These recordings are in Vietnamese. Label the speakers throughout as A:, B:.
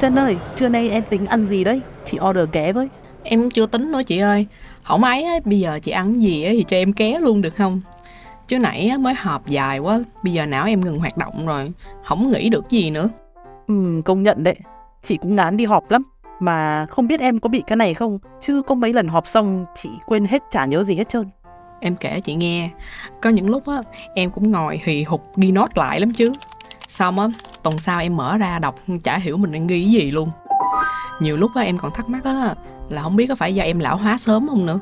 A: Trân ơi, trưa nay em tính ăn gì đấy? Chị order ké với.
B: Em chưa tính nữa chị ơi. Không ấy á, bây giờ chị ăn gì á thì cho em ké luôn được không? Chứ nãy mới họp dài quá, bây giờ não em ngừng hoạt động rồi, không nghĩ được gì nữa.
A: Ừ, công nhận đấy. Chị cũng ngán đi họp lắm. Mà không biết em có bị cái này không? Chứ có mấy lần họp xong chị quên hết chả nhớ gì hết trơn.
B: Em kể chị nghe, có những lúc á em cũng ngồi hì hục ghi nốt lại lắm chứ. Xong á, tuần sau em mở ra đọc chả hiểu mình đang ghi cái gì luôn. Nhiều lúc á em còn thắc mắc á là không biết có phải do em lão hóa sớm không nữa.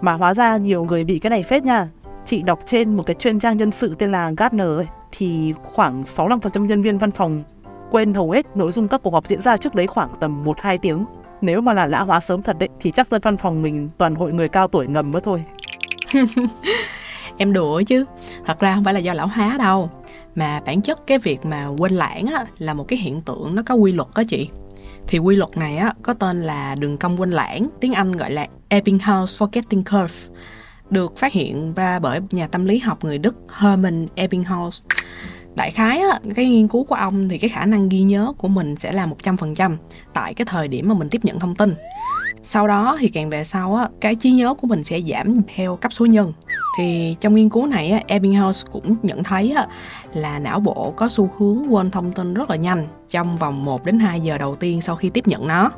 A: Mà hóa ra nhiều người bị cái này phết nha. Chị đọc trên một cái chuyên trang nhân sự tên là Gartner ấy, thì khoảng 65% nhân viên văn phòng quên hầu hết nội dung các cuộc họp diễn ra trước đấy khoảng tầm 1-2 tiếng. Nếu mà là lão hóa sớm thật đấy thì chắc dân văn phòng mình toàn hội người cao tuổi ngầm mất thôi.
B: em đùa chứ, thật ra không phải là do lão hóa đâu mà bản chất cái việc mà quên lãng á, là một cái hiện tượng nó có quy luật đó chị. Thì quy luật này á, có tên là đường cong quên lãng tiếng anh gọi là Ebbinghaus forgetting curve được phát hiện ra bởi nhà tâm lý học người Đức Hermann Ebbinghaus đại khái á, cái nghiên cứu của ông thì cái khả năng ghi nhớ của mình sẽ là 100% tại cái thời điểm mà mình tiếp nhận thông tin sau đó thì càng về sau á cái trí nhớ của mình sẽ giảm theo cấp số nhân. Thì trong nghiên cứu này á, Ebbinghaus cũng nhận thấy á, là não bộ có xu hướng quên thông tin rất là nhanh trong vòng 1 đến 2 giờ đầu tiên sau khi tiếp nhận nó.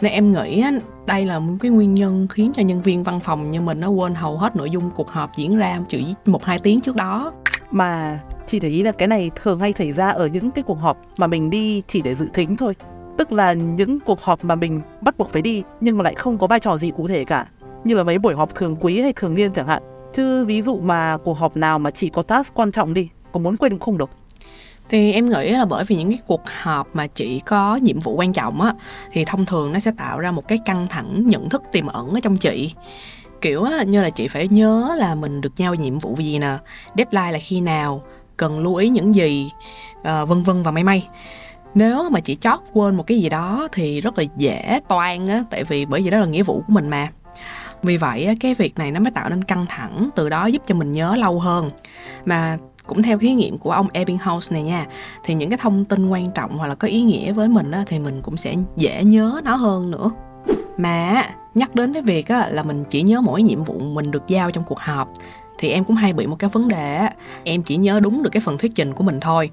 B: Nên em nghĩ á, đây là một cái nguyên nhân khiến cho nhân viên văn phòng như mình nó quên hầu hết nội dung cuộc họp diễn ra chỉ một hai tiếng trước đó.
A: Mà chị để ý là cái này thường hay xảy ra ở những cái cuộc họp mà mình đi chỉ để dự thính thôi tức là những cuộc họp mà mình bắt buộc phải đi nhưng mà lại không có vai trò gì cụ thể cả. Như là mấy buổi họp thường quý hay thường niên chẳng hạn. Chứ ví dụ mà cuộc họp nào mà chỉ có task quan trọng đi có muốn quên cũng không được.
B: Thì em nghĩ là bởi vì những cái cuộc họp mà chỉ có nhiệm vụ quan trọng á thì thông thường nó sẽ tạo ra một cái căng thẳng nhận thức tiềm ẩn ở trong chị. Kiểu á, như là chị phải nhớ là mình được giao nhiệm vụ gì nè deadline là khi nào cần lưu ý những gì uh, vân vân và may may nếu mà chị chót quên một cái gì đó thì rất là dễ toan á tại vì bởi vì đó là nghĩa vụ của mình mà. Vì vậy cái việc này nó mới tạo nên căng thẳng từ đó giúp cho mình nhớ lâu hơn. Mà cũng theo thí nghiệm của ông Ebbinghaus này nha thì những cái thông tin quan trọng hoặc là có ý nghĩa với mình á, thì mình cũng sẽ dễ nhớ nó hơn nữa. Mà nhắc đến cái việc á, là mình chỉ nhớ mỗi nhiệm vụ mình được giao trong cuộc họp thì em cũng hay bị một cái vấn đề em chỉ nhớ đúng được cái phần thuyết trình của mình thôi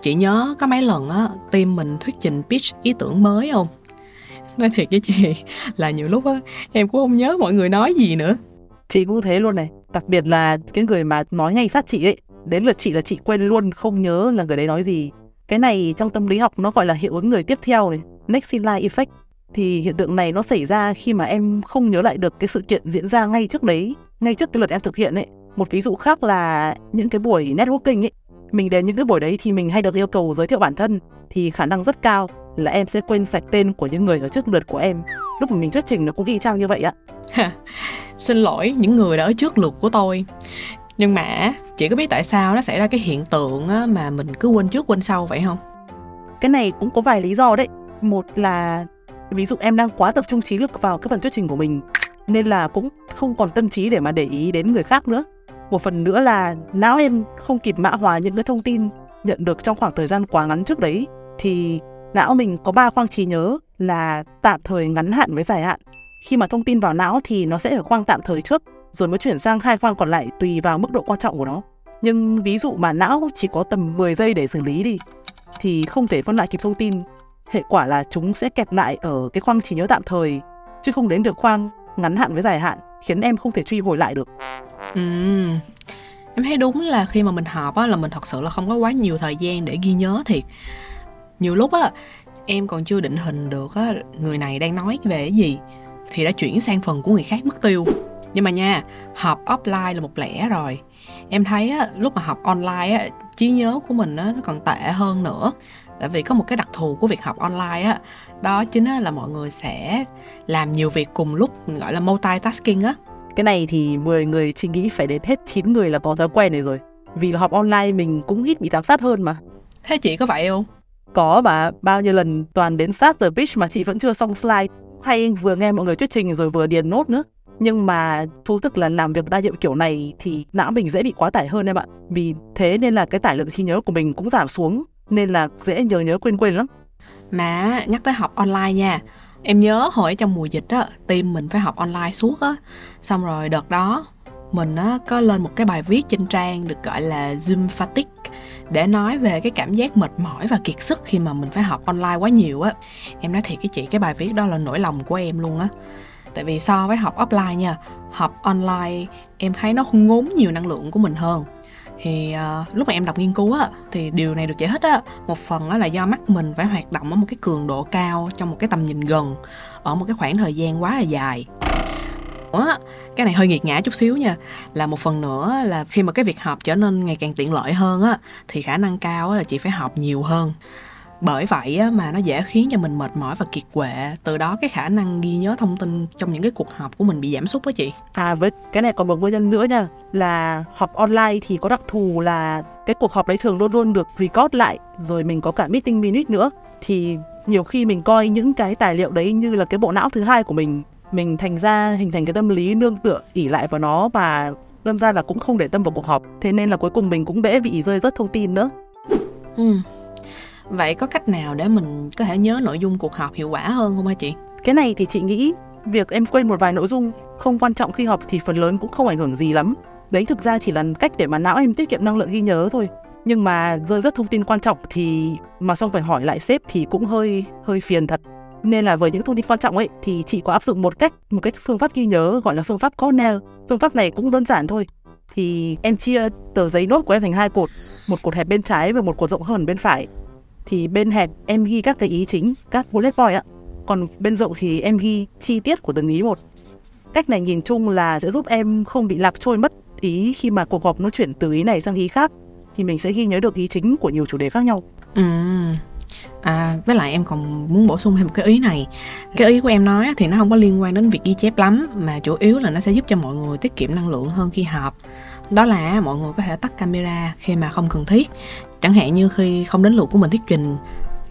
B: chị nhớ có mấy lần á, team mình thuyết trình pitch ý tưởng mới không? Nói thiệt với chị là nhiều lúc á, em cũng không nhớ mọi người nói gì nữa.
A: Chị cũng thế luôn này, đặc biệt là cái người mà nói ngay sát chị ấy, đến lượt chị là chị quên luôn, không nhớ là người đấy nói gì. Cái này trong tâm lý học nó gọi là hiệu ứng người tiếp theo này, next in line effect. Thì hiện tượng này nó xảy ra khi mà em không nhớ lại được cái sự kiện diễn ra ngay trước đấy, ngay trước cái lượt em thực hiện ấy. Một ví dụ khác là những cái buổi networking ấy mình đến những cái buổi đấy thì mình hay được yêu cầu giới thiệu bản thân thì khả năng rất cao là em sẽ quên sạch tên của những người ở trước lượt của em. Lúc mà mình thuyết trình nó cũng ghi trang như vậy ạ.
B: Xin lỗi những người đã ở trước lượt của tôi. Nhưng mà chị có biết tại sao nó xảy ra cái hiện tượng mà mình cứ quên trước quên sau vậy không?
A: Cái này cũng có vài lý do đấy. Một là ví dụ em đang quá tập trung trí lực vào cái phần thuyết trình của mình nên là cũng không còn tâm trí để mà để ý đến người khác nữa một phần nữa là não em không kịp mã hóa những cái thông tin nhận được trong khoảng thời gian quá ngắn trước đấy, thì não mình có ba khoang trí nhớ là tạm thời ngắn hạn với dài hạn. Khi mà thông tin vào não thì nó sẽ ở khoang tạm thời trước, rồi mới chuyển sang hai khoang còn lại tùy vào mức độ quan trọng của nó. Nhưng ví dụ mà não chỉ có tầm 10 giây để xử lý đi, thì không thể phân loại kịp thông tin. Hệ quả là chúng sẽ kẹt lại ở cái khoang trí nhớ tạm thời, chứ không đến được khoang ngắn hạn với dài hạn khiến em không thể truy hồi lại được.
B: Ừ. Em thấy đúng là khi mà mình họp á là mình thật sự là không có quá nhiều thời gian để ghi nhớ thiệt. Nhiều lúc á em còn chưa định hình được á người này đang nói về cái gì thì đã chuyển sang phần của người khác mất tiêu. Nhưng mà nha họp offline là một lẻ rồi. Em thấy á, lúc mà học online á, trí nhớ của mình á, nó còn tệ hơn nữa tại vì có một cái đặc thù của việc học online á. Đó chính là mọi người sẽ làm nhiều việc cùng lúc gọi là multitasking á.
A: Cái này thì 10 người chị nghĩ phải đến hết 9 người là có thói quen này rồi. Vì là học online mình cũng ít bị giám sát hơn mà.
B: Thế chị có vậy không?
A: Có và bao nhiêu lần toàn đến sát giờ pitch mà chị vẫn chưa xong slide. Hay vừa nghe mọi người thuyết trình rồi vừa điền nốt nữa. Nhưng mà thú thực là làm việc đa nhiệm kiểu này thì não mình dễ bị quá tải hơn em ạ vì thế nên là cái tải lượng trí nhớ của mình cũng giảm xuống nên là dễ nhớ nhớ quên quên lắm.
B: Mà, nhắc tới học online nha. Em nhớ hồi trong mùa dịch á, team mình phải học online suốt á. Xong rồi đợt đó, mình á, có lên một cái bài viết trên trang được gọi là zoom fatigue, để nói về cái cảm giác mệt mỏi và kiệt sức khi mà mình phải học online quá nhiều á. Em nói thiệt cái chị, cái bài viết đó là nỗi lòng của em luôn á. Tại vì so với học offline nha, học online em thấy nó không ngốn nhiều năng lượng của mình hơn thì uh, lúc mà em đọc nghiên cứu á thì điều này được giải thích á một phần á là do mắt mình phải hoạt động ở một cái cường độ cao trong một cái tầm nhìn gần ở một cái khoảng thời gian quá là dài. Ủa, cái này hơi nghiệt ngã chút xíu nha. Là một phần nữa là khi mà cái việc học trở nên ngày càng tiện lợi hơn á thì khả năng cao là chị phải học nhiều hơn bởi vậy á, mà nó dễ khiến cho mình mệt mỏi và kiệt quệ. Từ đó cái khả năng ghi nhớ thông tin trong những cái cuộc họp của mình bị giảm sút đó chị.
A: À với cái này còn một nguyên nhân nữa nha là họp online thì có đặc thù là cái cuộc họp đấy thường luôn luôn được record lại rồi mình có cả meeting minute nữa. Thì nhiều khi mình coi những cái tài liệu đấy như là cái bộ não thứ hai của mình mình thành ra hình thành cái tâm lý nương tựa ỉ lại vào nó và đâm ra là cũng không để tâm vào cuộc họp. Thế nên là cuối cùng mình cũng dễ bị rơi rất thông tin nữa.
B: Ừ vậy có cách nào để mình có thể nhớ nội dung cuộc họp hiệu quả hơn không hả chị?
A: Cái này thì chị nghĩ việc em quên một vài nội dung không quan trọng khi họp thì phần lớn cũng không ảnh hưởng gì lắm. Đấy, thực ra chỉ là cách để mà não em tiết kiệm năng lượng ghi nhớ thôi. Nhưng mà rơi rất thông tin quan trọng thì mà xong phải hỏi lại sếp thì cũng hơi hơi phiền thật. Nên là với những thông tin quan trọng ấy thì chị có áp dụng một cách, một cái phương pháp ghi nhớ gọi là phương pháp Cornell phương pháp này cũng đơn giản thôi. Thì em chia tờ giấy nốt của em thành hai cột, một cột hẹp bên trái và một cột rộng hơn bên phải thì bên hẹp em ghi các cái ý chính các bullet point ạ. Còn bên rộng thì em ghi chi tiết của từng ý một. Cách này nhìn chung là sẽ giúp em không bị lạc trôi mất ý khi mà cuộc họp nó chuyển từ ý này sang ý khác thì mình sẽ ghi nhớ được ý chính của nhiều chủ đề khác nhau.
B: Ừ. À, với lại em còn muốn bổ sung thêm một cái ý này. Cái ý của em nói thì nó không có liên quan đến việc ghi chép lắm mà chủ yếu là nó sẽ giúp cho mọi người tiết kiệm năng lượng hơn khi họp đó là mọi người có thể tắt camera khi mà không cần thiết. Chẳng hạn như khi không đến lượt của mình thuyết trình,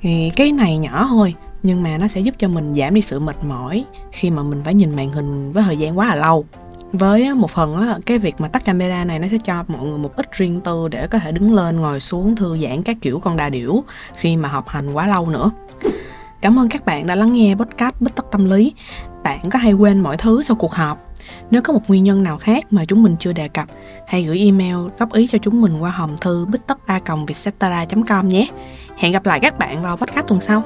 B: thì cái này nhỏ thôi, nhưng mà nó sẽ giúp cho mình giảm đi sự mệt mỏi khi mà mình phải nhìn màn hình với thời gian quá là lâu. Với một phần cái việc mà tắt camera này nó sẽ cho mọi người một ít riêng tư để có thể đứng lên, ngồi xuống, thư giãn các kiểu con đà điểu khi mà học hành quá lâu nữa. Cảm ơn các bạn đã lắng nghe podcast bích tất tâm lý. Bạn có hay quên mọi thứ sau cuộc họp? Nếu có một nguyên nhân nào khác mà chúng mình chưa đề cập, hãy gửi email góp ý cho chúng mình qua hòm thư bích tất a com nhé. Hẹn gặp lại các bạn vào podcast tuần sau.